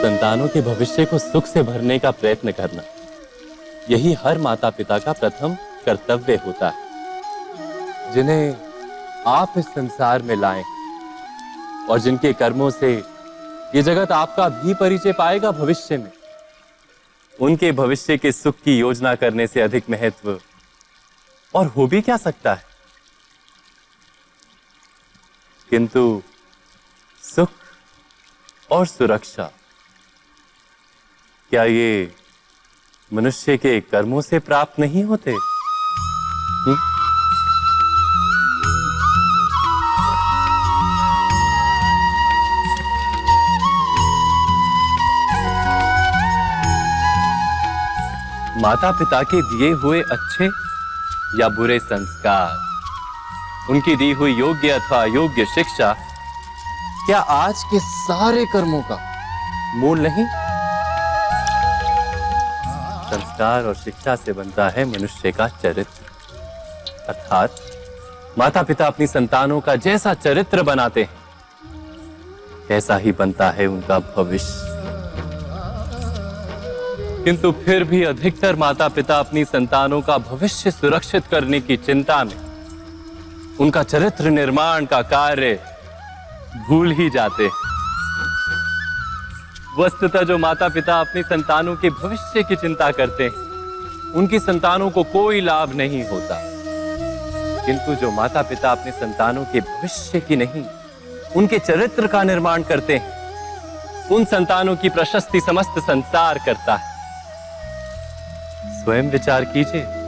संतानों के भविष्य को सुख से भरने का प्रयत्न करना। यही हर माता पिता का प्रथम कर्तव्य होता है। जिन्हें आप इस संसार में लाएँ और जिनके कर्मों से ये जगत आपका भी परिचय पाएगा भविष्य में। उनके भविष्य के सुख की योजना करने से अधिक महत्व और हो भी क्या सकता है? किंतु सुख और सुरक्षा क्या ये मनुष्य के कर्मों से प्राप्त नहीं होते हुँ? माता पिता के दिए हुए अच्छे या बुरे संस्कार, उनकी दी हुई योग्य अथवा योग्य शिक्षा, क्या आज के सारे कर्मों का मूल नहीं संस्कार और शिक्षा से बनता है मनुष्य का चरित्र। अर्थात माता पिता अपनी संतानों का जैसा चरित्र बनाते हैं, ऐसा ही बनता है उनका भविष्य। किंतु फिर भी अधिकतर माता पिता अपनी संतानों का भविष्य सुरक्षित करने की चिंता में, उनका चरित्र निर्माण का कार्य भूल ही जाते हैं। वस्तुतः जो माता पिता अपनी संतानों के भविष्य की चिंता करते हैं, उनकी संतानों को कोई लाभ नहीं होता। किंतु जो माता पिता अपने संतानों के भविष्य की नहीं, उनके चरित्र का निर्माण करते हैं, उन संतानों की प्रशस्ति समस्त संसार करता है। स्वयं विचार कीजिए।